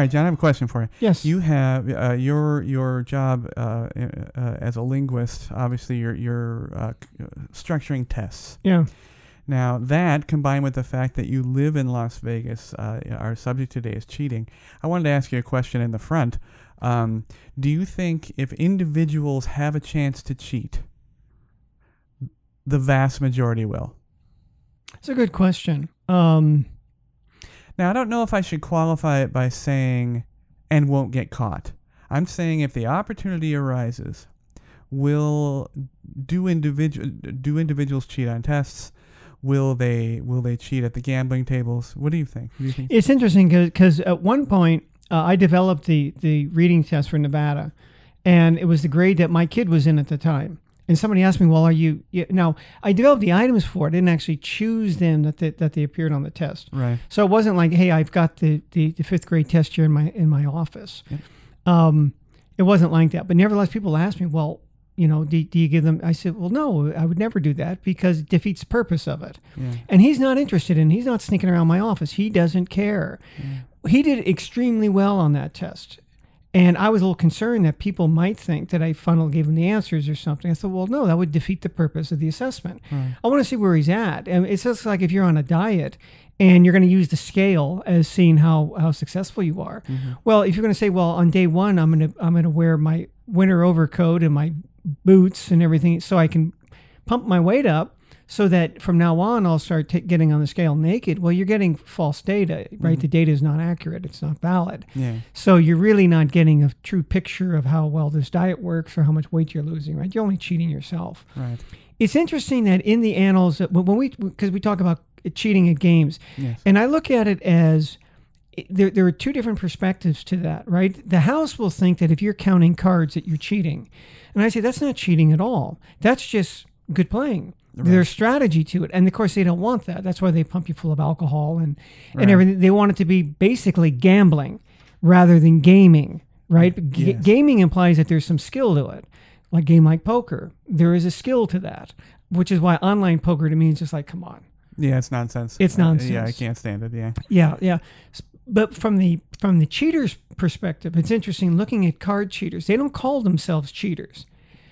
Uh, right, John, I have a question for you. Yes. You have uh, your your job uh, uh, as a linguist. Obviously, you're you're uh, uh, structuring tests. Yeah. Now that combined with the fact that you live in Las Vegas, uh, our subject today is cheating. I wanted to ask you a question in the front. Um, do you think if individuals have a chance to cheat, the vast majority will? It's a good question. Um, Now, I don't know if I should qualify it by saying and won't get caught. I'm saying if the opportunity arises, will do individual do individuals cheat on tests? Will they will they cheat at the gambling tables? What do you think? Do you think? It's interesting because at one point uh, I developed the the reading test for Nevada, and it was the grade that my kid was in at the time. And somebody asked me, "Well, are you?" you now I developed the items for it. I didn't actually choose them that they, that they appeared on the test. Right. So it wasn't like, "Hey, I've got the, the, the fifth grade test here in my in my office." Yep. Um, it wasn't like that. But nevertheless, people asked me, "Well, you know, do, do you give them?" I said, "Well, no, I would never do that because it defeats the purpose of it." Yeah. And he's not interested in. He's not sneaking around my office. He doesn't care. He did extremely well on that test. And I was a little concerned that people might think that I funnel gave him the answers or something. I thought, well, no, that would defeat the purpose of the assessment. I want to see where he's at. And it's just like if you're on a diet and you're going to use the scale as seeing how, how successful you are. Mm-hmm. Well, if you're going to say, well, on day one, I'm going to I'm going to wear my winter overcoat and my boots and everything so I can pump my weight up so that from now on I'll start ta getting on the scale naked. Well, you're getting false data, right? Mm-hmm. The data is not accurate. It's not valid. Yeah. So you're really not getting a true picture of how well this diet works or how much weight you're losing, right? You're only cheating yourself. Right. It's interesting that in the annals, that when when we because we talk about uh, cheating at games, Yes. and I look at it as there, there are two different perspectives to that, right? The house will think that if you're counting cards that you're cheating. And I say that's not cheating at all. That's just good playing. There's strategy to it. And of course they don't want that. That's why they pump you full of alcohol and, Right. and everything. They want it to be basically gambling rather than gaming, right? G- Yes. gaming implies that there's some skill to it. Like game like poker. There is a skill to that. Which is why online poker to me is just like, come on. Yeah, it's nonsense. It's Uh, yeah, I can't stand it. Yeah. Yeah, yeah. But from the from the cheaters' perspective, it's interesting looking at card cheaters. They don't call themselves cheaters.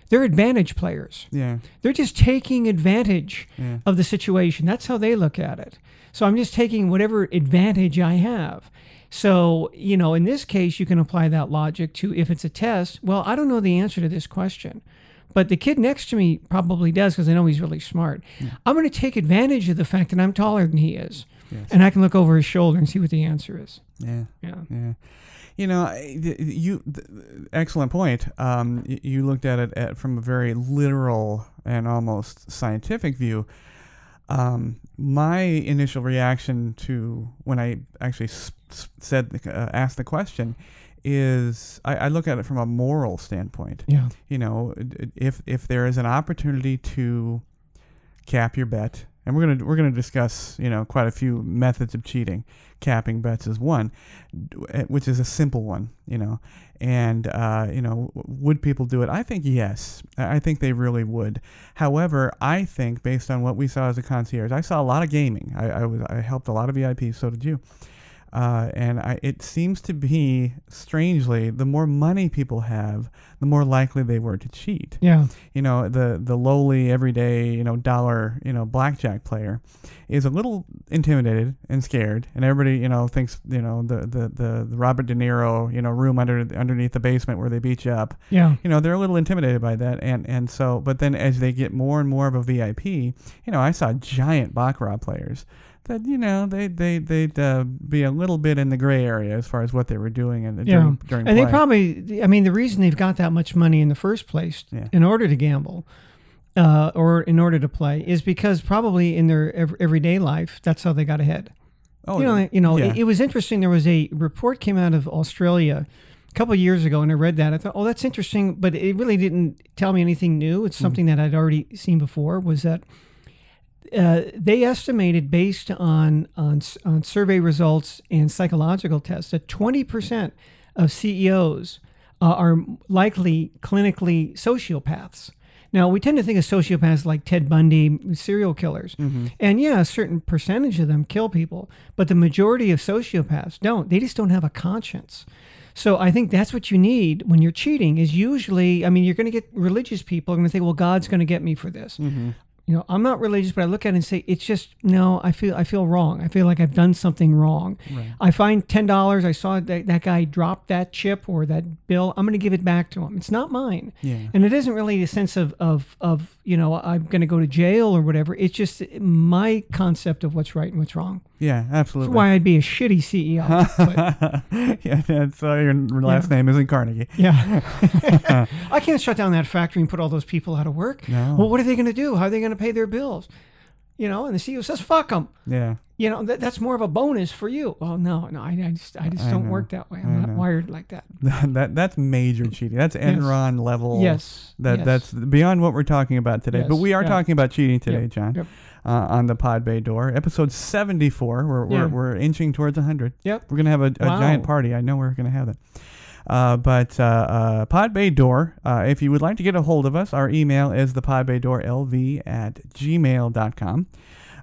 They're advantage players. Yeah. They're just taking advantage Yeah. of the situation. That's how they look at it. So I'm just taking whatever advantage I have. So, you know, in this case, you can apply that logic to if it's a test, well, I don't know the answer to this question. But the kid next to me probably does because I know he's really smart. I'm going to take advantage of the fact that I'm taller than he is. Yes. And I can look over his shoulder and see what the answer is. Yeah. Yeah. Yeah. You know, you excellent point. Um, you looked at it at, from a very literal and almost scientific view. Um, my initial reaction to when I actually said uh, asked the question is I, I look at it from a moral standpoint. Yeah. You know, if if there is an opportunity to cap your bet, and we're gonna we're gonna discuss you know quite a few methods of cheating. Capping bets is one, eh, which is a simple one. You know, and uh, you know, would people do it? I think yes. I think they really would. However, I think based on what we saw as a concierge, I saw a lot of gaming. I, I was I helped a lot of VIPs. So did you. Uh, and I, it seems to be strangely the more money people have, the more likely they were to cheat. Yeah. You know, the the lowly everyday you know dollar you know blackjack player is a little intimidated and scared, and everybody you know thinks you know the the the, the Robert De Niro you know room under underneath the basement where they beat you up. Yeah. You know, they're a little intimidated by that, and and so but then as they get more and more of a VIP, you know, I saw giant baccarat players that you know they they they'd uh, be a little bit in the gray area as far as what they were doing and Yeah. during, during And they probably, I mean, the reason they've got that much money in the first place Yeah. in order to gamble uh, or in order to play is because probably in their ev- everyday life, that's how they got ahead. oh you know, you know, yeah. it, it was interesting. There was a report came out of Australia a couple of years ago, and I read that. I thought, oh, that's interesting, but it really didn't tell me anything new. Hmm. It's something that I'd already seen before. Was that uh, they estimated based on, on on survey results and psychological tests that twenty percent of CEOs uh, are likely clinically sociopaths. Now we tend to think of sociopaths like Ted Bundy, serial killers, Mm-hmm. and yeah, a certain percentage of them kill people, but the majority of sociopaths don't. They just don't have a conscience. So I think that's what you need when you're cheating. Is usually, I mean, you're going to get religious people are going to think, well, God's going to get me for this. Mm-hmm. You know, I'm not religious, but I look at it and say, it's just no. I feel I feel wrong. I feel like I've done something wrong. Right. I find ten dollars. I saw that that guy drop that chip or that bill. I'm going to give it back to him. It's not mine. Yeah. And it isn't really a sense of of of you know I'm going to go to jail or whatever. It's just my concept of what's right and what's wrong. Yeah, absolutely That's why I'd be a shitty CEO. yeah, that's uh, your last name isn't Carnegie. yeah, I can't shut down that factory and put all those people out of work. No. Well, what are they going to do? How are they going to pay their bills? You know, and the CEO says, "Fuck them." Yeah. You know, that, that's more of a bonus for you. Well, no, no, I, I just, I just I don't know. work that way. I I'm not know. wired like that. that that's major cheating. That's Enron level. Yes. That yes. that's beyond what we're talking about today. Yes. But we are yeah. talking about cheating today, Yep, John. yep. Uh, on the Pod Bay Door, episode seventy-four. We're Yeah. we're, we're inching towards hundred. Yep. We're gonna have a, a Wow. giant party. I know we're gonna have that. Uh, but uh, uh, Pod Bay Door, uh, if you would like to get a hold of us, our email is the Pod Bay Door LV at gmail.com.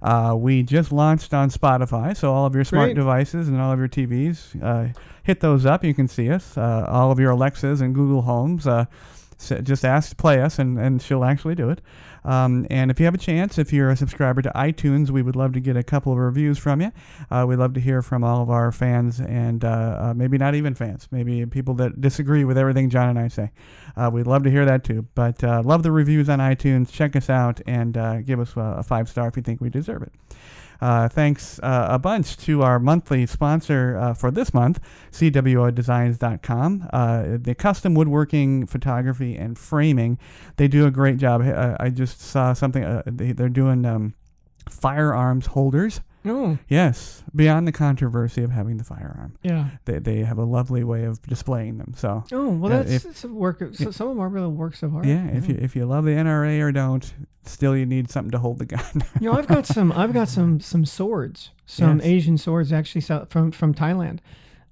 Uh, we just launched on Spotify, so all of your smart Great. devices and all of your TVs, uh, hit those up. You can see us. Uh, all of your Alexas and Google Homes, uh, just ask to play us, and, and she'll actually do it. Um, and if you have a chance, if you're a subscriber to iTunes, we would love to get a couple of reviews from you. Uh, we'd love to hear from all of our fans and uh, uh, maybe not even fans, maybe people that disagree with everything John and I say. Uh, we'd love to hear that too. But uh, love the reviews on iTunes. Check us out and give us a, a five star if you think we deserve it. Uh, thanks uh, a bunch to our monthly sponsor uh, for this month, CWOdesigns.com. Uh, the custom woodworking, photography, and framing. They do a great job. Uh, I just saw something. Uh, they, they're doing um, firearms holders. Oh, Yes, beyond the controversy of having the firearm, yeah. they, they have a lovely way of displaying them. So Oh, well, Yeah, that's, if- a work. Of, so, some of them are real works of art. yeah, if you if you love the NRA or don't, still you need something to hold the gun. you know, I've got some. I've got some some swords, some Yes. Asian swords actually from from Thailand,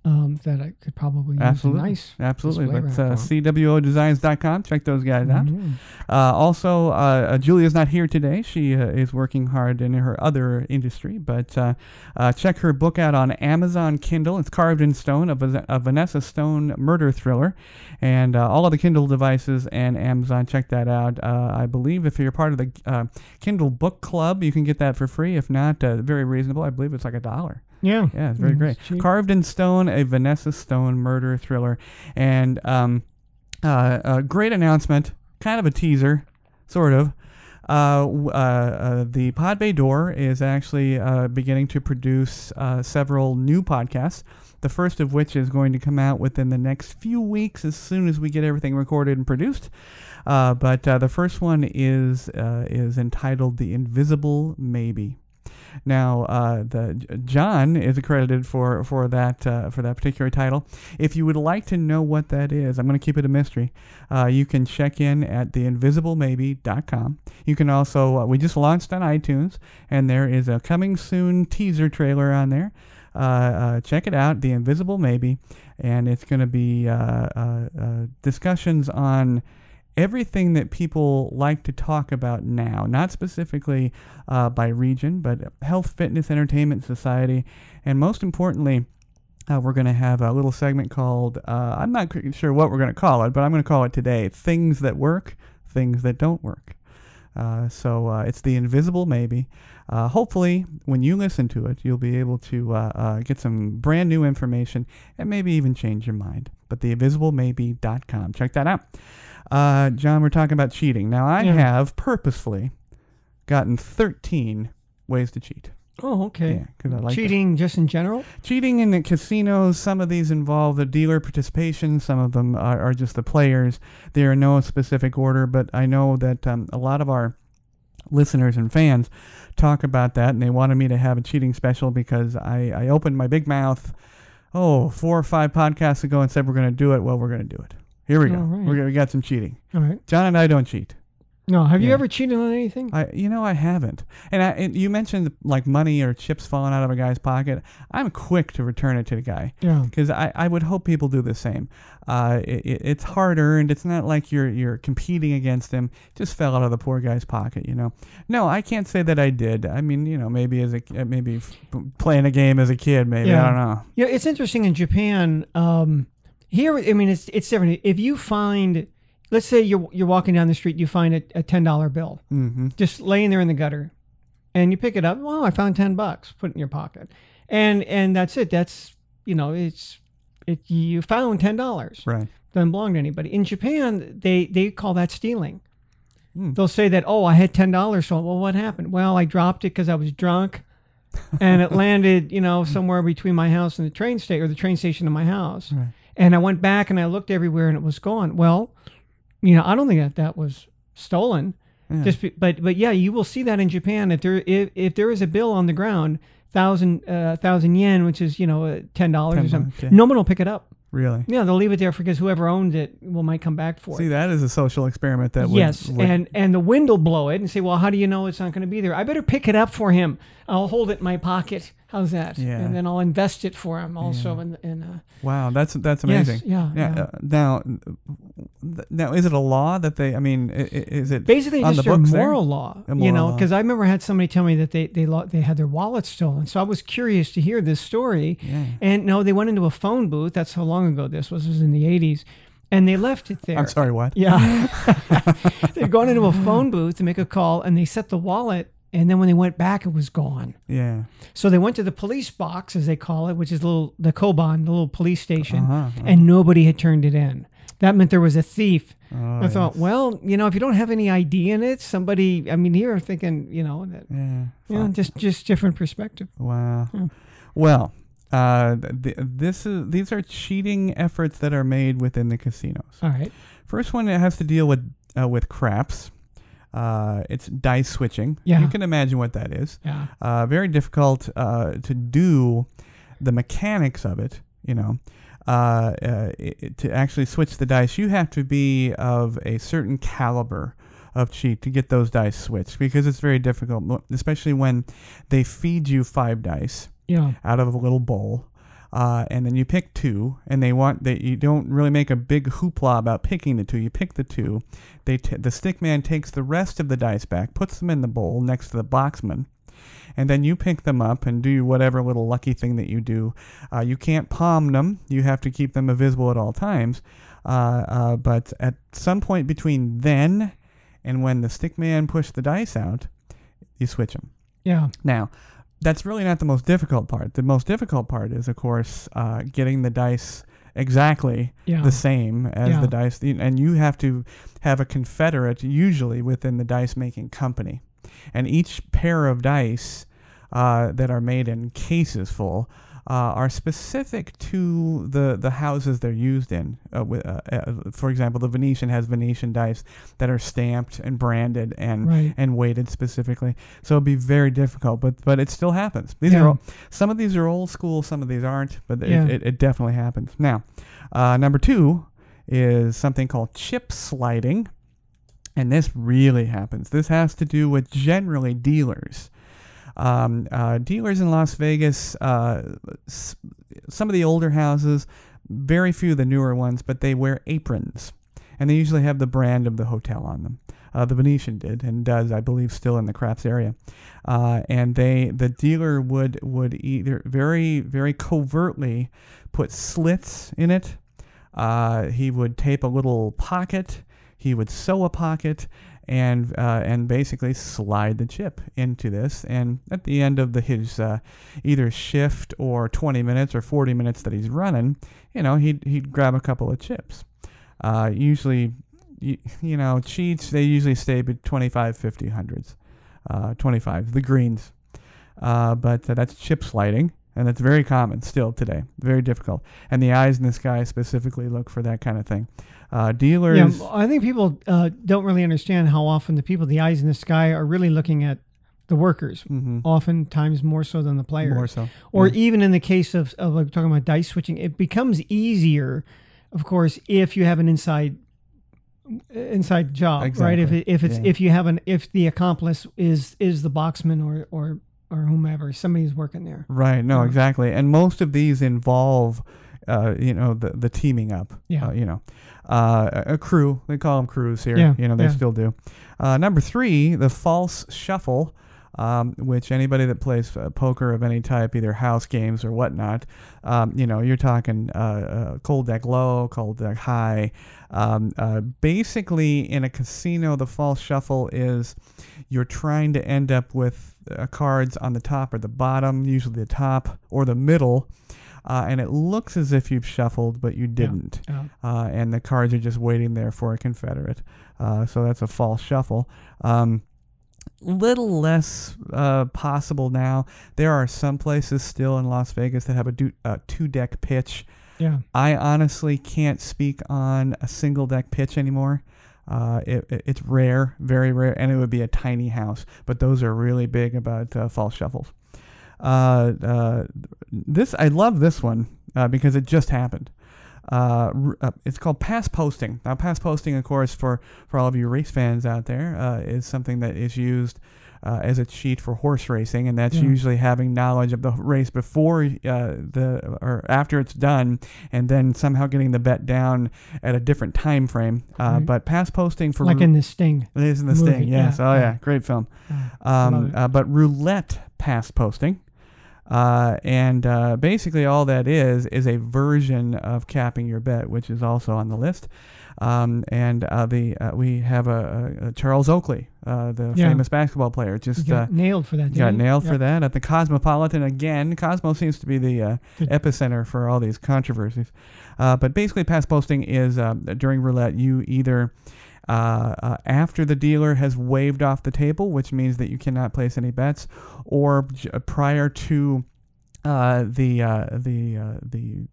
um, that I could probably Absolutely. Nice. Absolutely. That's uh, CWOdesigns.com. Check those guys out. Mhm. Uh, also, uh, uh, Julia's not here today. She uh, is working hard in her other industry, but uh, uh, check her book out on Amazon Kindle. It's Carved in Stone, a, a Vanessa Stone murder thriller, and uh, all of the Kindle devices and Amazon. Check that out. Uh, I believe if you're part of the uh, Kindle Book Club, you can get that for free. If not, uh, very reasonable. I believe it's like a dollar. Yeah. Yeah, it's very Mm, great. Carved in Stone, a Vanessa Stone murder thriller, and um, uh, a great announcement, kind of a teaser, sort of. Uh, uh, uh, the Pod Bay Door is actually uh, beginning to produce uh, several new podcasts. The first of which is going to come out within the next few weeks, as soon as we get everything recorded and produced. Uh, but uh, the first one is uh, is entitled "The Invisible Maybe." Now, uh, the John is accredited for for that uh, for that particular title. If you would like to know what that is, I'm going to keep it a mystery. Uh, you can check in at theinvisiblemaybe.com. You can also uh, we just launched on iTunes, and there is a coming soon teaser trailer on there. Uh, uh, check it out, The Invisible Maybe, and it's going to be uh, uh, uh, discussions on everything that people like to talk about now, not specifically uh, by region, but health, fitness, entertainment, society, and most importantly, uh, we're going to have a little segment called, uh, I'm not sure what we're going to call it, but I'm going to call it today Things That Work, Things That Don't Work. Uh, so uh, it's the invisible maybe. Uh, hopefully, when you listen to it, you'll be able to uh, uh, get some brand new information and maybe even change your mind. But theinvisiblemaybe.com. Check that out. Uh, John, we're talking about cheating. Now, I Yeah. have purposefully gotten 13 ways to cheat. Oh, okay. Yeah, I like that. Cheating just in general. Cheating in the casinos, some of these involve the dealer participation, some of them are, are just the players. They are in no specific order, but I know that um, a lot of our listeners and fans talk about that, and they wanted me to have a cheating special because I, I opened my big mouth, oh, four or five podcasts ago and said we're going to do it. Well, we're going to do it. Here we go. All right. We're we got some cheating. All right. John and I don't cheat. No, have you ever cheated on anything? I, you know, I haven't. And, I, and you mentioned like money or chips falling out of a guy's pocket. I'm quick to return it to the guy yeah. because I, I would hope people do the same. Uh, it, it- it's hard earned. It's not like you're you're competing against him. It just fell out of the poor guy's pocket, you know. No, I can't say that I did. I mean, you know, maybe as a maybe f- playing a game as a kid, maybe Yeah. I don't know. Yeah, it's interesting in Japan. Um, here, I mean, it's it's different. If you find, let's say you're you're walking down the street, you find a, a ten dollar bill hmm just laying there in the gutter, and you pick it up. Well, I found ten bucks. Put it in your pocket, and and that's it. That's you know, it's it. You found ten dollars. Right. Doesn't belong to anybody. In Japan, they they call that stealing. Hmm. They'll say that, oh, I had ten dollars. So, well, what happened? Well, I dropped it because I was drunk, and it landed, you know, somewhere between my house and the train station, or the train station and my house. Right. And I went back and I looked everywhere, and it was gone. Well, you know, I don't think that that was stolen. Yeah. Just, be, but but yeah, you will see that in Japan. If there if, if there is a bill on the ground, thousand uh, thousand yen, which is you know uh, ten dollars or something, yeah. no one will pick it up. really. Yeah, they'll leave it there because whoever owns it will might come back for See, it. See, that is a social experiment that would. yes, would- and and the wind will blow it and say, well, how do you know it's not going to be there? I better pick it up for him. I'll hold it in my pocket. How's that? Yeah. And then I'll invest it for him also. In, in uh, wow, that's that's yes, amazing. yeah, Yeah. yeah. Uh, now, now is it a law that they? I mean, is it Basically, on just the a books there? moral law, A you know. Because I remember I had somebody tell me that they they they had their wallet stolen, so I was curious to hear this story. Yeah. And no, they went into a phone booth. That's how long ago this was. This was in the '80s, and they left it there. I'm sorry. What? Yeah. They'd gone into a phone booth to make a call and they set the wallet. And then when they went back, it was gone. Yeah. So they went to the police box, as they call it, which is the little, the Koban, the little police station, Uh-huh. and nobody had turned it in. That meant there was a thief. Oh, I thought, yes. well, you know, if you don't have any ID in it, somebody, I mean, here I'm thinking, you know, that, Yeah. you know, just, just different perspective. Wow. Yeah. Well, uh, th- th- this is these are cheating efforts that are made within the casinos. All right. First one it has to deal with uh, with craps. Uh, it's dice switching. Yeah. You can imagine what that is. Yeah. Uh, very difficult uh, to do the mechanics of it. You know, uh, uh, i to actually switch the dice, you have to be of a certain caliber of cheat to get those dice switched because it's very difficult, especially when they feed you five dice Yeah. out of a little bowl. Uh, and then you pick two, and they want that you don't really make a big hoopla about picking the two. You pick the two. They t- the stick man takes the rest of the dice back, puts them in the bowl next to the boxman, and then you pick them up and do whatever little lucky thing that you do. Uh, you can't palm them. You have to keep them invisible at all times. Uh, uh, but at some point between then and when the stick man pushed the dice out, you switch them. Yeah. Now, that's really not the most difficult part. The most difficult part is, of course, uh, getting the dice exactly Yeah. the same as Yeah. the dice, and you have to have a confederate usually within the dice making company, and each pair of dice uh, that are made in cases full. Uh, are specific to the, the houses they're used in. Uh, with, uh, uh, for example, the Venetian has Venetian dice that are stamped and branded and Right. and weighted specifically. So it'd be very difficult, but but it still happens. These Yeah. are all, some of these are old school, some of these aren't, but it, Yeah. it, it definitely happens. Now, uh, number two is something called chip sliding, and this really happens. This has to do with generally dealers. Um, uh, dealers in Las Vegas, uh, s- some of the older houses, very few of the newer ones, but they wear aprons, and they usually have the brand of the hotel on them. Uh, the Venetian did and does, I believe, still in the craps area. Uh, and they, the dealer would would either very very covertly put slits in it. Uh, he would tape a little pocket. He would sew a pocket and uh, and basically slide the chip into this. And at the end of the his uh, either shift or 20 minutes or 40 minutes that he's running, you know, he'd he'd grab a couple of chips. Uh, usually, you, you know, cheats they usually stay between 25, 50, hundreds. Uh, 25, the greens. Uh, but uh, that's chip sliding, and that's very common still today. Very difficult. And the eyes in the sky specifically look for that kind of thing. Uh, dealers. Yeah, I think people uh, don't really understand how often the people, the eyes in the sky, are really looking at the workers. Mhm. Oftentimes more so than the players. More so. Or Yeah. even in the case of, of like talking about dice switching, it becomes easier, of course, if you have an inside inside job, right? If it, if it's Yeah. if you have an if the accomplice is is the boxman or or or whomever, somebody's working there. Right. No, Yeah. exactly. And most of these involve, uh, you know, the the teaming up. Yeah. Uh, you know, uh, a crew. They call them crews here. Yeah, You know, they yeah. still do. Uh, number three, the false shuffle. Um, which anybody that plays uh, poker of any type, either house games or whatnot, um, you know, you're talking uh, uh, cold deck low, cold deck high. Um, uh, basically, in a casino, the false shuffle is you're trying to end up with uh, cards on the top or the bottom, usually the top or the middle, uh, and it looks as if you've shuffled, but you didn't. Uh, Uh, and the cards are just waiting there for a Confederate. Uh, so that's a false shuffle. Um, little less uh, possible now. There are some places still in Las Vegas that have a do, uh, two deck pitch. yeah. I honestly can't speak on a single deck pitch anymore. Uh, it, it- it's rare, very rare, and it would be a tiny house. But those are really big about uh, false shuffles. Uh, uh, this I love this one uh, because it just happened. Uh, uh, it's called past posting. Now, past posting, of course, for for all of you race fans out there, uh, is something that is used uh, as a cheat for horse racing, and that's Yeah. usually having knowledge of the race before uh, the or after it's done, and then somehow getting the bet down at a different time frame. Uh, Right. But past posting for Like in the Sting. it is in the movie, Sting, yes. yeah, oh yeah. great film. Um, but roulette past posting, uh, and uh, basically all that is is a version of capping your bet, which is also on the list. Um, and uh, the uh, we have a, a, Charles Oakley, uh, the Yeah. famous basketball player, just got uh, nailed for that. got nailed Yeah. for that at the Cosmopolitan again. Cosmo seems to be the uh, epicenter for all these controversies. Uh, but basically, past posting is uh, during roulette, you either uh, uh, after the dealer has waved off the table, which means that you cannot place any bets, or j- uh, prior to uh, the uh, the the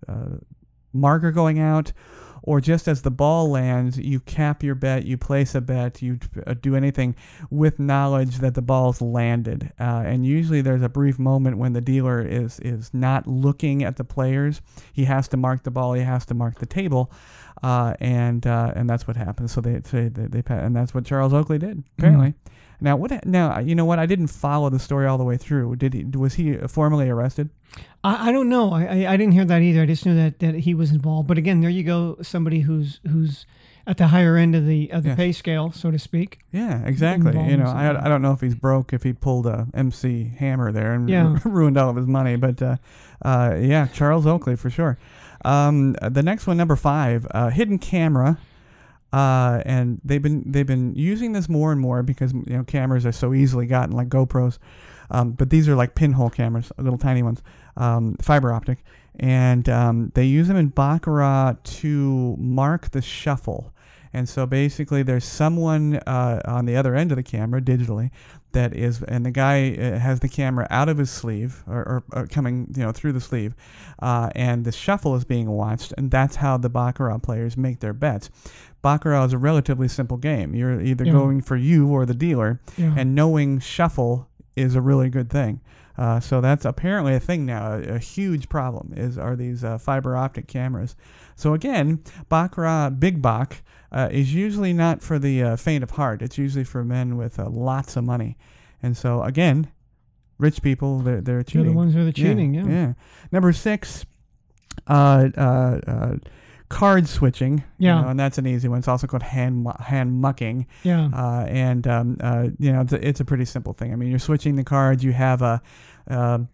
marker going out, or just as the ball lands, you cap your bet, you place a bet, you uh, do anything with knowledge that the ball's landed. Uh, and usually there's a brief moment when the dealer is is not looking at the players. He has to mark the ball. He has to mark the table. Uh, and uh, and that's what happens. So they say they, they pa- and that's what Charles Oakley did apparently. Now what? Now you know what? I didn't follow the story all the way through. Did he? Was he formally arrested? I, I don't know. I, I I didn't hear that either. I just knew that, that he was involved. But again, there you go. Somebody who's who's at the higher end of the of the Yeah. pay scale, so to speak. Yeah, exactly. You know. I, I don't know if he's broke if he pulled a MC Hammer there and Yeah. ruined all of his money, but uh, uh, yeah, Charles Oakley for sure. Um, the next one, number five, uh, hidden camera. Uh, and they've been they've been using this more and more because you know cameras are so easily gotten like GoPros, um, but these are like pinhole cameras, little tiny ones, um, fiber optic, and um, they use them in baccarat to mark the shuffle. And so basically, there's someone uh, on the other end of the camera digitally that is, and the guy uh, has the camera out of his sleeve or, or, or coming, you know, through the sleeve, uh, and the shuffle is being watched, and that's how the baccarat players make their bets. Baccarat is a relatively simple game. You're either Yeah. going for you or the dealer, Yeah. and knowing shuffle is a really good thing. Uh, so that's apparently a thing now. A, a huge problem is are these uh, fiber optic cameras. So again, baccarat, big bac, uh, is usually not for the uh, faint of heart. It's usually for men with uh, lots of money. And so again, rich people they're they're They're cheating. the ones who are the cheating. Yeah. yeah. Number six, uh, uh, uh, card switching. you Yeah. know, and that's an easy one. It's also called hand hand mucking. Yeah. Uh, and um, uh, you know, it's a, it's a pretty simple thing. I mean, you're switching the cards. You have a um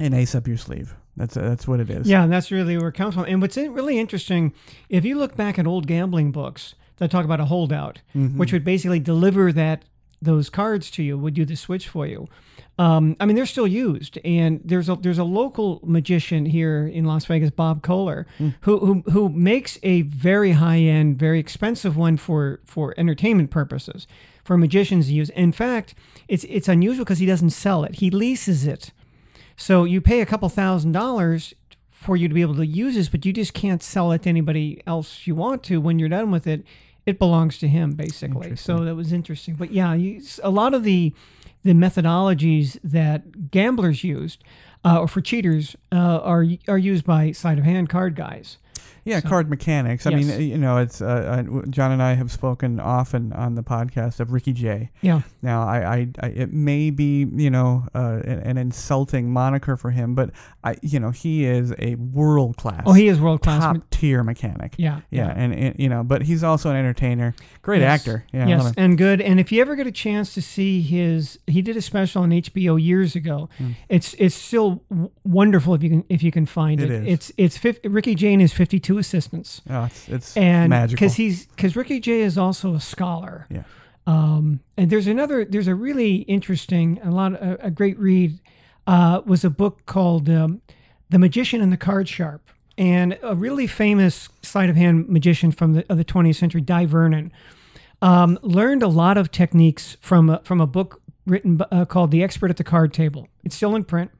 an ace up your sleeve. That's that's what it is. Yeah, and that's really where it comes from. And what's really interesting, if you look back at old gambling books that talk about a holdout, Mhm. which would basically deliver that those cards to you, would do the switch for you. Um, I mean, they're still used, and there's a there's a local magician here in Las Vegas, Bob Kohler, who, who who makes a very high end, very expensive one for for entertainment purposes, for magicians to use. In fact, it's it's unusual because he doesn't sell it; he leases it. So you pay a couple thousand dollars for you to be able to use this, but you just can't sell it to anybody else you want to. When you're done with it, it belongs to him basically. So that was interesting. But yeah, you, a lot of the the methodologies that gamblers used uh, or for cheaters uh, are are used by sleight of hand card guys. Yeah, So- card mechanics. I Yes. mean, you know, it's uh, uh, John and I have spoken often on the podcast of Ricky Jay Yeah. Now, I, I, I it may be, you know, uh, an, an insulting moniker for him, but I, you know, he is a world class, Oh, he is world class. top tier mechanic. Yeah. Yeah, and, and you know, but he's also an entertainer, great Yes. actor. Yeah, yes, and good. And if you ever get a chance to see his, he did a special on HBO years ago. Mm. It's it's still w- wonderful if you can if you can find It it. is. It's it's 50, Ricky Jane is fifty two assistants, Oh, it's it's and magical. because he's because Ricky Jay is also a scholar. Yeah. Um, and there's another there's a really interesting a lot a, a great read uh, was a book called um, The Magician and the Card Sharp. And a really famous sleight of hand magician from the, of the 20th century, Dai Vernon, um, learned a lot of techniques from a, from a book written uh, called The Expert at the Card Table. It's still in print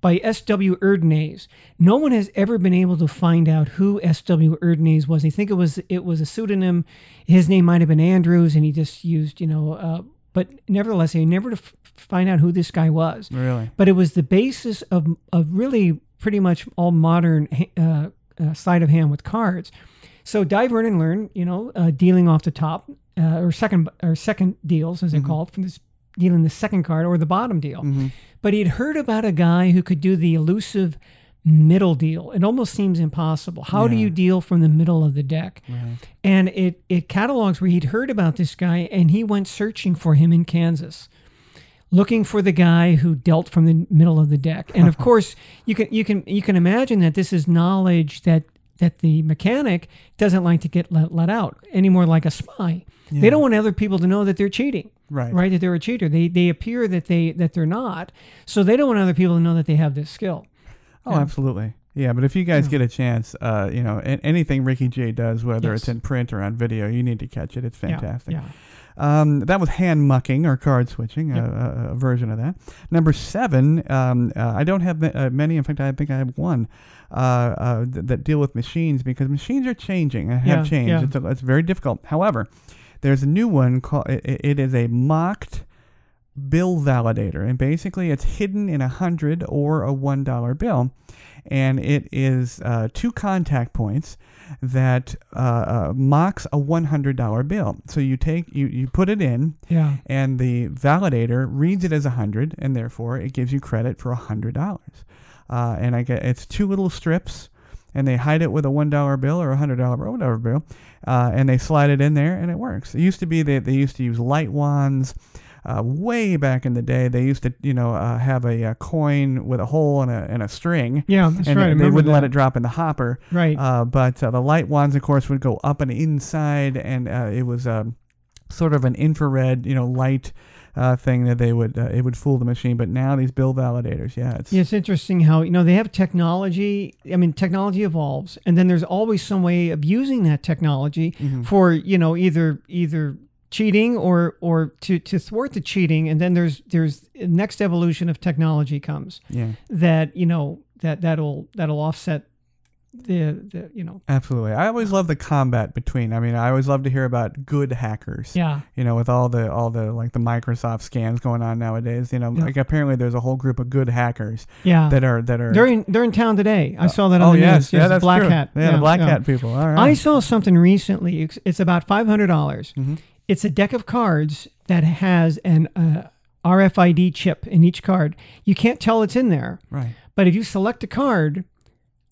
by S.W. Erdnase. No one has ever been able to find out who S.W. Erdnase was. They think it was it was a pseudonym. His name might have been Andrews, and he just used you know. Uh, but nevertheless, they never to f- find out who this guy was. really But it was the basis of of really pretty much all modern uh, uh, sleight of hand with cards. So Dai and learn, you know, uh, dealing off the top uh, or second or second deals as they call it, from this dealing the second card or the bottom deal. Mm-hmm. But he'd heard about a guy who could do the elusive middle deal. It almost seems impossible. How do you deal from the middle of the deck? right. And it it catalogs where he'd heard about this guy and he went searching for him in Kansas. Looking for the guy who dealt from the middle of the deck. And of course, you can you can you can imagine that this is knowledge that that the mechanic doesn't like to get let, let out any more like a spy. They don't want other people to know that they're cheating. Right. Right, that they're a cheater. They they appear that they that they're not. So they don't want other people to know that they have this skill. Oh, absolutely. Yeah, but if you guys get a chance, uh, you know, anything Ricky Jay does, whether Yes. it's in print or on video, you need to catch it. It's fantastic. Yeah. Um, that was hand mucking or card switching, Yep. a, a, version of that. Number seven, um, uh, I don't have uh, many. In fact, I think I have one uh, uh, th- that deal with machines because machines are changing. have Yeah, changed. yeah. It's, a, it's very difficult. However, there's a new one called. It, it is a mocked bill validator, and basically it's hidden in a hundred or a one dollar bill, and it is uh, two contact points that uh, uh, mocks a one hundred dollar bill. So you take you you put it in, Yeah. and the validator reads it as a hundred, and therefore it gives you credit for a hundred dollars. Uh, and I get it's two little strips, and they hide it with a one dollar bill or a hundred dollar or whatever bill, uh, and they slide it in there, and it works. It used to be that they used to use light wands. Uh, way back in the day, they used to, you know, uh, have a, uh coin with a hole and a, and a string, Yeah, that's and right. They, they wouldn't let it drop in the hopper. Right. Uh, but uh, the light wands, of course, would go up and inside, and uh, it was um, sort of an infrared, you know, light uh, thing that they would uh, it would fool the machine. But now these bill validators, yeah, it's Yeah, it's interesting how you know they have technology. I mean, technology evolves, and then there's always some way of using that technology Mm-hmm. for you know either either cheating or or to to thwart the cheating. And then there's there's next evolution of technology comes yeah, that you know that that'll that'll offset the the you know absolutely. I always love the combat between. I mean, I always love to hear about good hackers. yeah You know, with all the all the like the Microsoft scams going on nowadays. You know, Yeah. like apparently there's a whole group of good hackers yeah. that are that are. they're in they're in town today. I saw that on oh the yes, news. yeah, the that's black true. hat. Yeah, the black hat people. All right. I saw something recently. It's, it's about five hundred dollars. Mhm. It's a deck of cards that has an uh, RFID chip in each card. You can't tell it's in there, right. but if you select a card,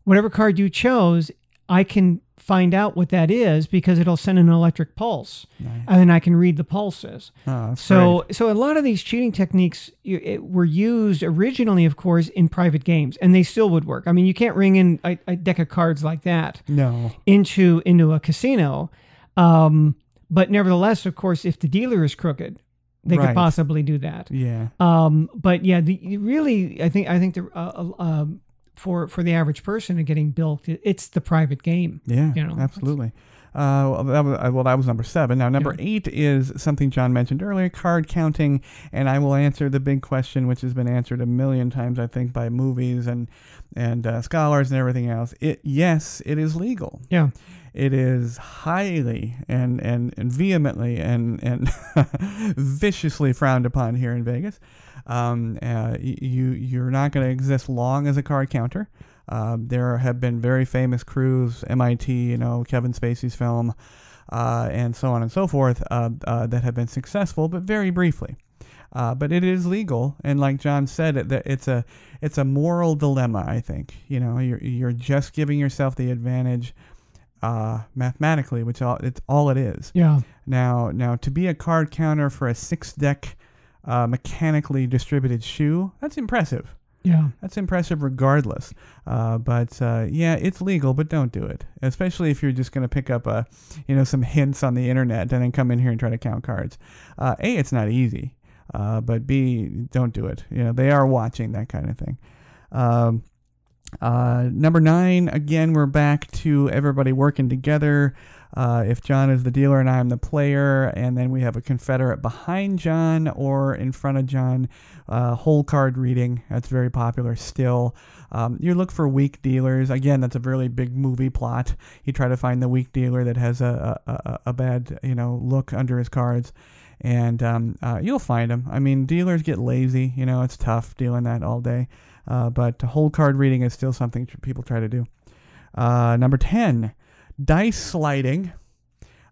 whatever card you chose, I can find out what that is because it'll send an electric pulse, Nice. and then I can read the pulses. Oh, So, so a lot of these cheating techniques it, were used originally, of course, in private games, and they still would work. I mean, you can't ring in a, a deck of cards like that no. into into a casino. Um, but nevertheless, of course, if the dealer is crooked, they Right. could possibly do that. Yeah. Um, but yeah, the, really, I think I think the uh, uh, um, for for the average person and getting built, it's the private game. Yeah, you know, that's- absolutely. Uh, well, that was, uh, well, that was number seven. Now, number Yeah. eight is something John mentioned earlier card counting. And I will answer the big question, which has been answered a million times, I think, by movies and, and uh, scholars and everything else. It Yes, it is legal. Yeah, It is highly and, and, and vehemently and, and viciously frowned upon here in Vegas. Um, uh, you, you're not going to exist long as a card counter. Uh, there have been very famous crews, MIT, you know, Kevin Spacey's film, uh, and so on and so forth, uh, uh, that have been successful, but very briefly. Uh, but it is legal, and like John said, it, it's a it's a moral dilemma. I think you know you're you're just giving yourself the advantage uh, mathematically, which all, it's all it is. Yeah. Now now to be a card counter for a six deck uh, mechanically distributed shoe, that's impressive. Yeah. That's impressive regardless. Uh, but uh, yeah, it's legal, but don't do it. Especially if you're just going to pick up a, you know, some hints on the internet and then come in here and try to count cards. Uh, a, it's not easy. Uh, but B, don't do it. You know, they are watching that kind of thing. Um, uh, number nine, again, we're back to everybody working together. Uh, if John is the dealer and I'm the player, and then we have a Confederate behind John or in front of John, uh, hole card reading. That's very popular still. Um, you look for weak dealers. Again, that's a really big movie plot. You try to find the weak dealer that has a, a, a, bad you know look under his cards and um, uh, you'll find them. I mean, dealers get lazy. You know, it's tough dealing that all day. Uh, but hole card reading is still something people try to do. Uh, number 10, dice sliding.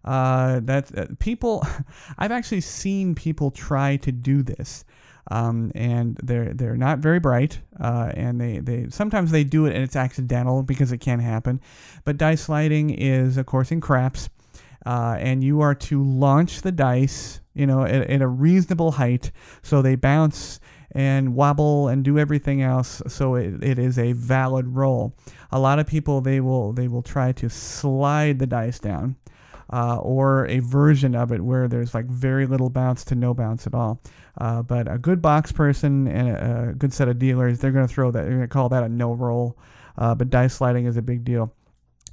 Uh, that uh, people, I've actually seen people try to do this. Um, and they're they're not very bright, uh, and they, they sometimes they do it and it's accidental because it can happen. But dice sliding is, of course, in craps, uh, and you are to launch the dice, you know, at, at, a reasonable height, so they bounce and wobble and do everything else, so it, it is a valid roll. A lot of people they will they will try to slide the dice down, uh, or a version of it where there's like very little bounce to no bounce at all. Uh, but a good box person and a, a, good set of dealers, they're going to throw that. They're going to call that a no roll. Uh, but dice sliding is a big deal.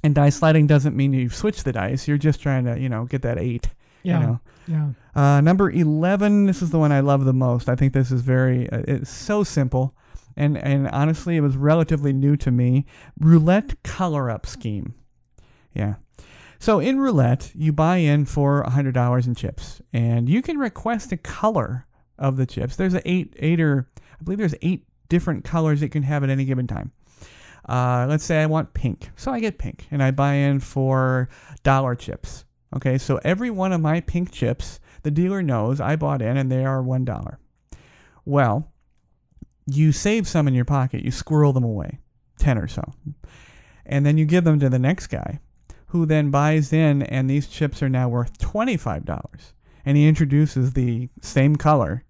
And dice sliding doesn't mean you switch the dice. You're just trying to, you know, get that eight. Yeah. You know? Yeah. Uh, number 11, this is the one I love the most. I think this is very, uh, it's so simple. And, and honestly, it was relatively new to me. Roulette color up scheme. Yeah. So in roulette, you buy in for a $100 in chips, and you can request a color of the chips. There's a eight, eight or I believe there's eight different colors it can have at any given time. Uh, let's say I want pink. So I get pink and I buy in for dollar chips. Okay, so every one of my pink chips, the dealer knows I bought in and they are $1. Well, you save some in your pocket, you squirrel them away, 10 or so. And then you give them to the next guy who then buys in and these chips are now worth $25. And he introduces the same color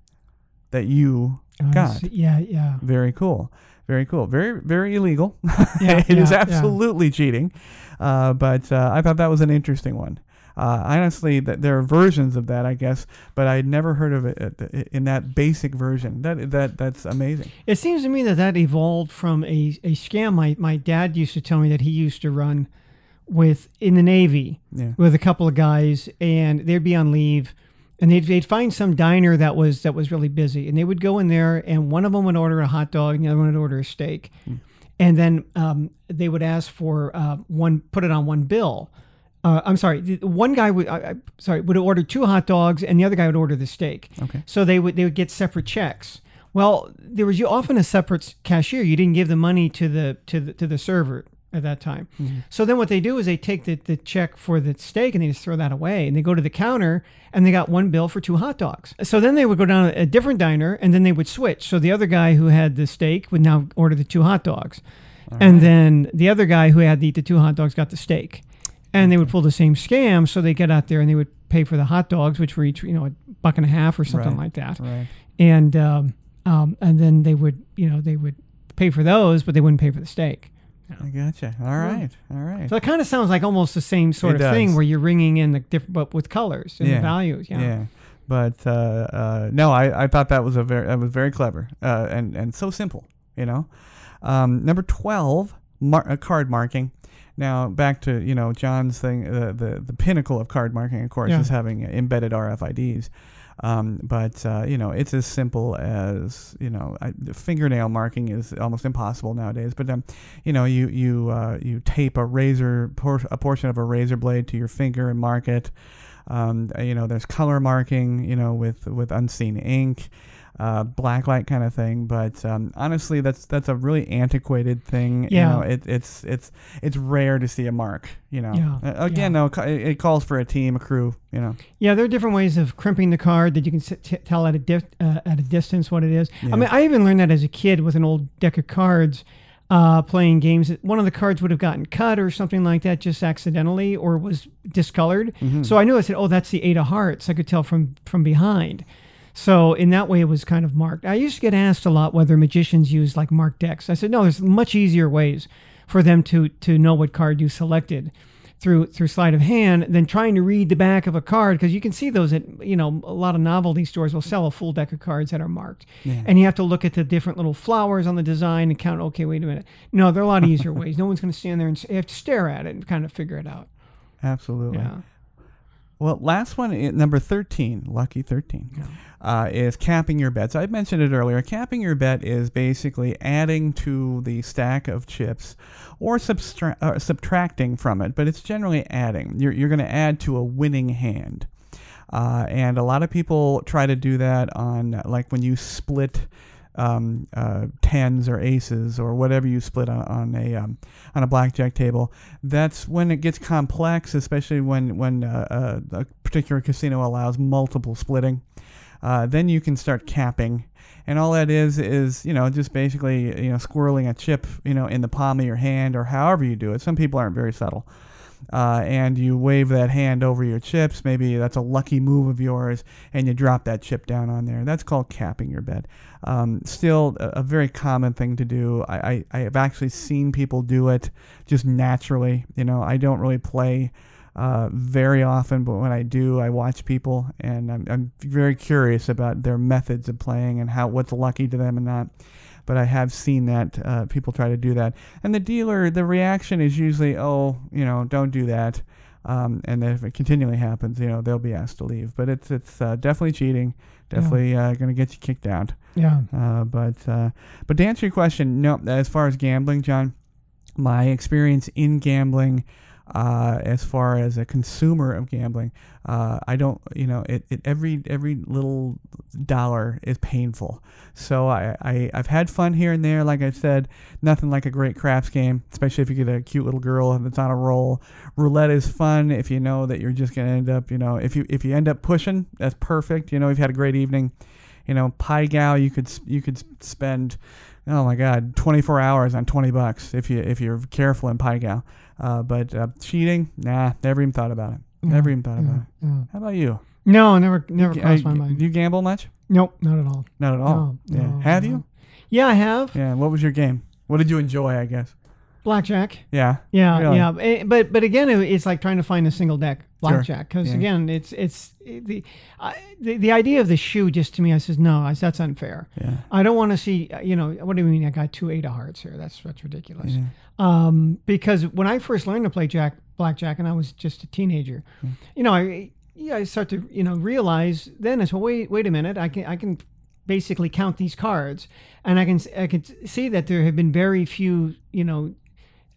that you Oh, got. Yeah. Yeah. Very cool. Very cool. Very, very illegal. Yeah, it is yeah, yeah. absolutely cheating. Uh, but uh, I thought that was an interesting one. Uh, honestly, th- there are versions of that, I guess, but I'd never heard of it in that basic version. That that that's amazing. It seems to me that that evolved from a, a scam my, my dad used to tell me that he used to run with in the Navy Yeah. with a couple of guys, and they'd be on leave, and they'd, they'd find some diner that was that was really busy, and they would go in there, and one of them would order a hot dog, and the other one would order a steak, and then um, they would ask for uh, one, put it on one bill. Uh, I'm sorry, one guy would, I, I, sorry, would order two hot dogs, and the other guy would order the steak. Okay. So they would they would get separate checks. Well, there was often a separate cashier. You didn't give the money to the to the to the server at that time. So then what they do is they take the, the check for the steak and they just throw that away and they go to the counter and they got one bill for two hot dogs. So then they would go down to a different diner and then they would switch. So the other guy who had the steak would now order the two hot dogs. And then the other guy who had the, the two hot dogs got the steak. And they would pull the same scam. So they get out there and they would pay for the hot dogs, which were each, you know, a buck and a half or something Right. like that Right. and um, um, and then they would you know they would pay for those, but they wouldn't pay for the steak. I gotcha. All right. All right. So it kind of sounds like almost the same sort It of thing where you're ringing in the different, but with colors and Yeah. values. Yeah. Yeah. But uh, uh, no, I, I thought that was a very that was very clever uh, and and so simple. You know, um, number twelve, mar- uh, card marking. Now back to you know John's thing. Uh, the the pinnacle of card marking, of course, Yeah. is having embedded RFIDs. Um, but uh, you know it's as simple as you know I, the fingernail marking is almost impossible nowadays. But um, you know you you uh, you tape a razor por- a portion of a razor blade to your finger and mark it. Um, you know, there's color marking, you know, with with unseen ink. Uh, blacklight kind of thing. But um, honestly, that's that's a really antiquated thing. Yeah. You know, it, it's it's it's rare to see a mark. You know. Yeah, Uh, again, yeah. though, it, it calls for a team, a crew. You know. Yeah, there are different ways of crimping the card that you can t- tell at a dif- uh, at a distance what it is. Yeah. I mean, I even learned that as a kid with an old deck of cards, uh, playing games. One of the cards would have gotten cut or something like that, just accidentally, or was discolored. Mm-hmm. So I knew I said, "Oh, that's the eight of hearts." I could tell from from behind. So in that way, it was kind of marked. I used to get asked a lot whether magicians use like marked decks. I said, no, there's much easier ways for them to to know what card you selected through through sleight of hand than trying to read the back of a card because you can see those at you know a lot of novelty stores will sell a full deck of cards that are marked Yeah. and you have to look at the different little flowers on the design and count okay wait a minute no there are a lot easier ways no one's going to stand there and you have to stare at it and kind of figure it out Absolutely. yeah Well, last one, eh, number 13, lucky 13, uh, is capping your bets. I mentioned it earlier. Capping your bet is basically adding to the stack of chips or uh, subtracting from it, but it's generally adding. You're, you're going to add to a winning hand. Uh, and a lot of people try to do that on, like, when you split um, uh, tens or aces or whatever you split on, on a um, on a blackjack table. That's when it gets complex, especially when when uh, uh, a particular casino allows multiple splitting. Uh, then you can start capping, and all that is is you know just basically you know squirreling a chip you know in the palm of your hand or however you do it. Some people aren't very subtle. Uh, and you wave that hand over your chips. Maybe that's a lucky move of yours, and you drop that chip down on there. That's called capping your bet. Um, still, a, a very common thing to do. I, I, I have actually seen people do it just naturally. You know, I don't really play uh, very often, but when I do, I watch people, and I'm, I'm very curious about their methods of playing and how what's lucky to them and not but I have seen that uh, people try to do that. And the dealer, the reaction is usually, oh, you know, don't do that. Um, and if it continually happens, you know, they'll be asked to leave. But it's it's uh, definitely cheating, definitely uh, going to get you kicked out. yeah Uh, but uh, but to answer your question, no. As far as gambling, John, my experience in gambling, uh, as far as a consumer of gambling, uh, I don't, you know, it, it every every little dollar is painful. So I, I I've had fun here and there. Like I said, nothing like a great craps game, especially if you get a cute little girl that's on a roll. Roulette is fun if you know that you're just gonna end up, you know, if you if you end up pushing, that's perfect. You know, you've had a great evening. You know, Pai Gow, you could you could spend, oh my God, 24 hours on 20 bucks if you if you're careful in Pai Gow. Uh, but uh, cheating, nah, never even thought about it. Never even thought about it. yeah, yeah. How about you? no never never G- crossed uh, my mind Do you gamble much? nope not at all Not at all. No, yeah. no, Have no. you? yeah i have Yeah. What was your game? What did you enjoy? I guess. Blackjack Yeah. Yeah, Really? yeah, Eh, but but again, it- it's like trying to find a single deck blackjack because Yeah. again, it's it's it- the, I, the the idea of the shoe just to me, I says no, I that's unfair. Yeah. I don't want to see, uh, you know, what do you mean? I got two eight of hearts here. That's that's ridiculous. Yeah. Um, because when I first learned to play jack blackjack, and I was just a teenager, Hmm. you know, I yeah, I start to you know realize then is well, wait wait a minute, I can I can basically count these cards, and I can I can see that there have been very few you know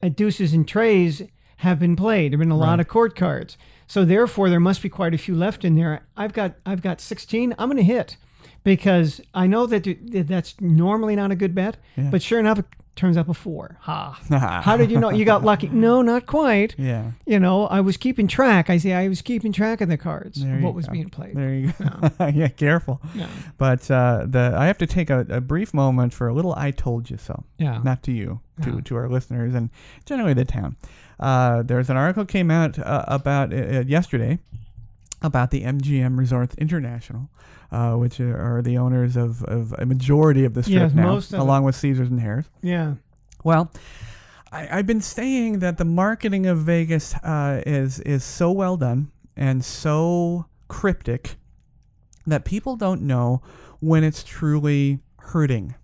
uh, deuces and treys have been played. There've been a lot of court cards, so therefore there must be quite a few left in there. I've got I've got 16. I'm going to hit because I know that that's normally not a good bet, Yeah. but sure enough, turns up a four. Ha! How did you know you got lucky? No, not quite. Yeah. You know, I was keeping track. I say I was keeping track of the cards, There what was go. being played. There you go. yeah. Careful. Yeah, But uh, the I have to take a, a brief moment for a little "I told you so." yeah, not to you, to, No. to our listeners and generally the town. Uh, there's an article came out uh, about uh, yesterday about the MGM Resorts International, uh, which are the owners of, of a majority of the strip Yes, now, most of it. along with Caesars and Harrah's. yeah. Well, I, I've been saying that the marketing of Vegas uh, is is so well done and so cryptic that people don't know when it's truly hurting.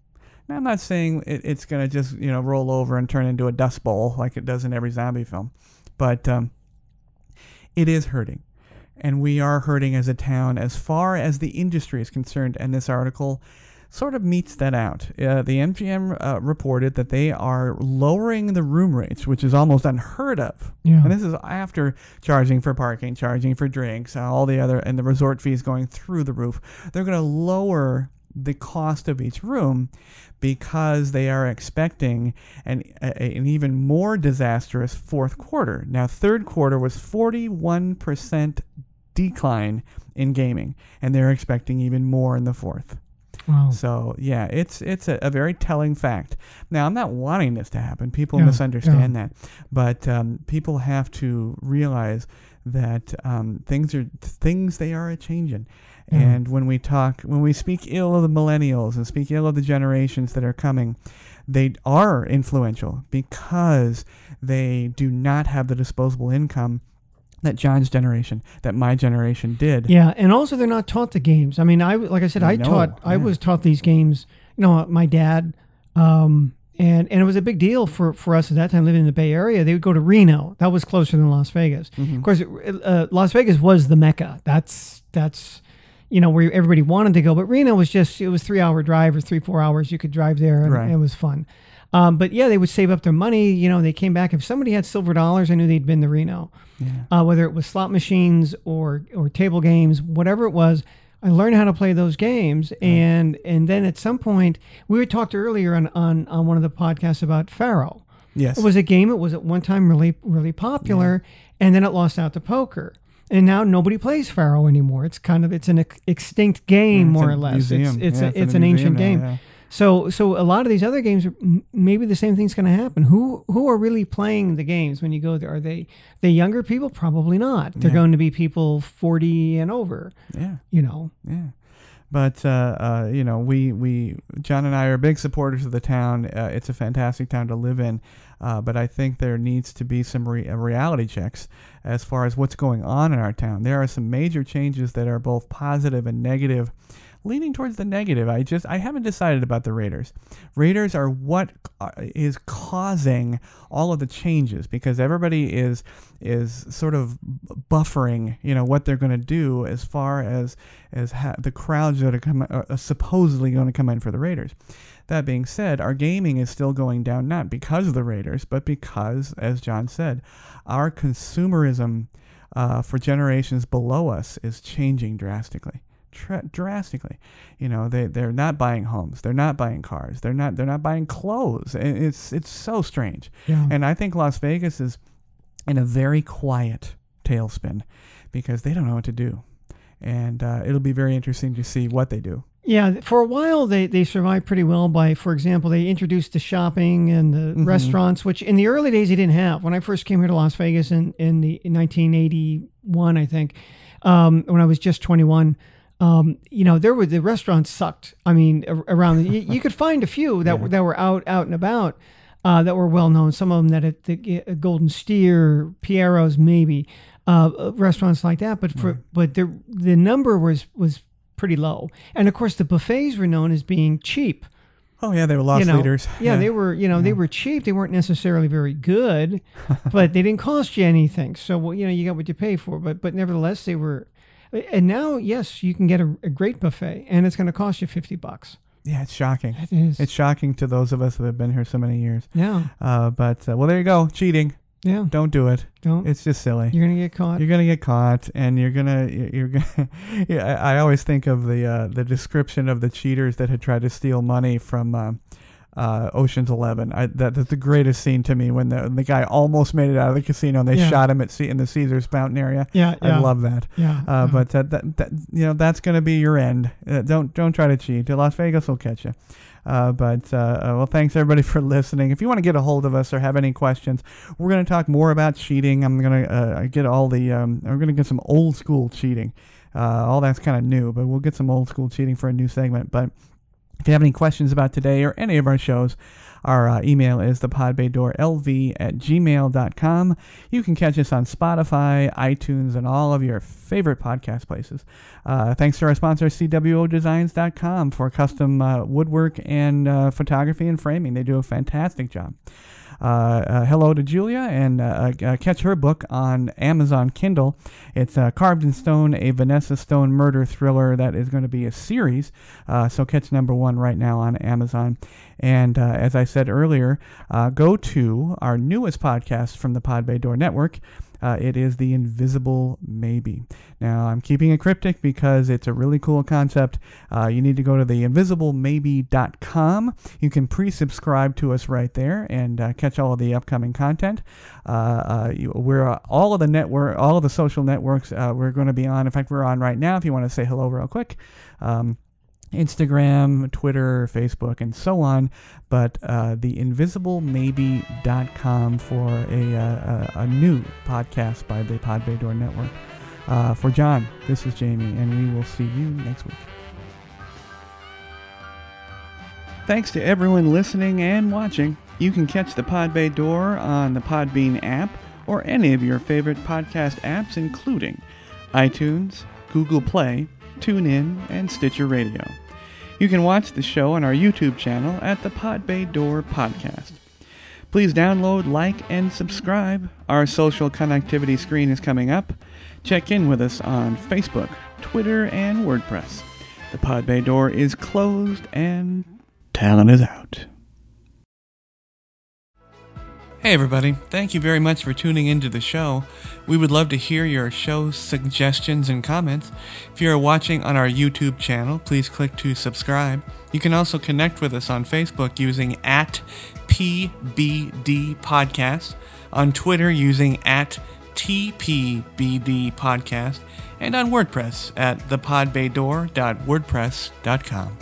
Now, I'm not saying it, it's going to just you know roll over and turn into a dust bowl like it does in every zombie film, but um, it is hurting. And we are hurting as a town as far as the industry is concerned. And this article sort of meets that out. Uh, the MGM uh, reported that they are lowering the room rates, which is almost unheard of. Yeah. And this is after charging for parking, charging for drinks, uh, all the other, and the resort fees going through the roof. They're going to lower the cost of each room because they are expecting an, a, an even more disastrous fourth quarter. Now, third quarter was 41% decline in gaming, and they're expecting even more in the fourth. Wow. So yeah, it's it's a, a, very telling fact. Now I'm not wanting this to happen. People Yeah, misunderstand yeah. that, but um, people have to realize that um, things are things they are a changing. Yeah. And when we talk, when we speak ill of the millennials and speak ill of the generations that are coming, they are influential because they do not have the disposable income that John's generation, that my generation did. Yeah, and also they're not taught the games. I mean, I like I said, I No, taught, I was taught these games. You know, my dad, um, and and it was a big deal for for us at that time living in the Bay Area. They would go to Reno. That was closer than Las Vegas. Mm-hmm. Of course, uh, Las Vegas was the mecca. That's that's you know where everybody wanted to go. But Reno was just it was three hour drive or three four hours. You could drive there, and Right. it was fun. Um, but yeah, they would save up their money. You know, they came back. If somebody had silver dollars, I knew they'd been to Reno Yeah. uh, whether it was slot machines or or table games, whatever it was. I learned how to play those games, and and then at some point we had talked earlier on, on on one of the podcasts about Faro. Yes. It was a game. It was at one time really really popular, and then it lost out to poker. And now nobody plays Faro anymore. It's kind of it's an ex- extinct game, It's more or less. museum. It's it's, Yeah, a, it's it's an ancient now, game. yeah. So so a lot of these other games, maybe the same thing's going to happen. Who who are really playing the games when you go there? Are they the younger people? Probably not. They're Yeah. going to be people forty and over. yeah. You know. Yeah. But uh, uh, you know, we we John and I are big supporters of the town. Uh, it's a fantastic town to live in. Uh, but I think there needs to be some re- uh, reality checks as far as what's going on in our town. There are some major changes that are both positive and negative, leaning towards the negative. I just I haven't decided about the Raiders. Raiders are what uh, causing all of the changes because everybody is is sort of buffering, you know, what they're going to do as far as as ha- the crowds that are come, uh, supposedly going to come in for the Raiders. That being said, our gaming is still going down not because of the Raiders, but because, as John said, our consumerism uh, for generations below us is changing drastically. Tra- drastically, you know, they they're not buying homes, they're not buying cars, they're not they're not buying clothes. It's it's so strange. Yeah. And I think Las Vegas is in a very quiet tailspin because they don't know what to do. And uh, it'll be very interesting to see what they do. Yeah, for a while they, they survived pretty well by, for example, they introduced the shopping and the Mhm. restaurants, which in the early days they didn't have. When I first came here to Las Vegas in, in the in 1981, I think, um, when I was just 21, um, you know, there were the restaurants sucked. I mean, around you, you could find a few that were that were out out and about. Uh, that were well known. Some of them that at the uh, Golden Steer, Piero's, maybe uh, uh, restaurants like that. But for but the the number was was pretty low. And of course, the buffets were known as being cheap. Oh yeah, they were lost you know, leaders. Yeah, they were. You know, they were cheap. They weren't necessarily very good, but they didn't cost you anything. So well, you know, you got what you pay for. But but nevertheless, they were. And now, yes, you can get a, a great buffet, and it's going to cost you fifty bucks. Yeah, it's shocking. It is. It's shocking to those of us that have been here so many years. yeah, Uh, but uh, well, there you go. Cheating. yeah. Don't do it. Don't. It's just silly. You're going to get caught. You're gonna get caught, and you're gonna you're gonna. yeah, I, I always think of the uh, the description of the cheaters that had tried to steal money from uh, uh, Ocean's Eleven. I, that, that's the greatest scene to me when the the guy almost made it out of the casino and they Yeah. shot him at sea in the Caesar's Fountain area. yeah, yeah. I love that. Yeah. Uh. But that, that, that you know that's going to be your end. Uh, don't don't try to cheat. Las Vegas will catch you. Uh, but uh, uh, well, thanks everybody for listening. If you want to get a hold of us or have any questions, we're going to talk more about cheating. I'm going to uh, get all the um, we're going to get some old school cheating. Uh, all that's kind of new, but we'll get some old school cheating for a new segment. But if you have any questions about today or any of our shows, our uh, email is thepodbaydoorlv at gmail.com. You can catch us on Spotify, iTunes, and all of your favorite podcast places. Uh, thanks to our sponsor, CWODesigns.com, for custom uh, woodwork and uh, photography and framing. They do a fantastic job. Uh, uh, hello to Julia and uh, catch her book on Amazon Kindle. It's Carved in Stone, a Vanessa Stone murder thriller that is going to be a series. So catch number one right now on Amazon. And as I said earlier, go to our newest podcast from the Pod Bay Door Network. Uh, it is the invisible maybe. Now, I'm keeping it cryptic because it's a really cool concept. Uh, you need to go to the invisiblemaybe.com. You can pre subscribe to us right there and uh, catch all of the upcoming content. Uh, uh, you, we're uh, all of the network, all of the social networks we're going to be on. In fact, we're on right now if you want to say hello real quick. Um, Instagram, Twitter, Facebook, and so on. But uh, the invisiblemaybe.com for a, uh, a, new podcast by the Pod Bay Door Network. Uh, for John, this is Jamey, and we will see you next week. Thanks to everyone listening and watching. You can catch the Pod Bay Door on the Podbean app or any of your favorite podcast apps, including iTunes, Google Play, TuneIn, and Stitcher Radio. You can watch the show on our YouTube channel at the Pod Bay Door Podcast. Please download, like, and subscribe. Our social connectivity screen is coming up. Check in with us on Facebook, Twitter, and WordPress. The Pod Bay Door is closed and talent is out. Hey, everybody. Thank you very much for tuning into the show. We would love to hear your show suggestions and comments. If you're watching on our YouTube channel, please click to subscribe. You can also connect with us on Facebook using at PBD Podcast, on Twitter using at TPBD Podcast, and on WordPress at thepodbaydoor.wordpress.com.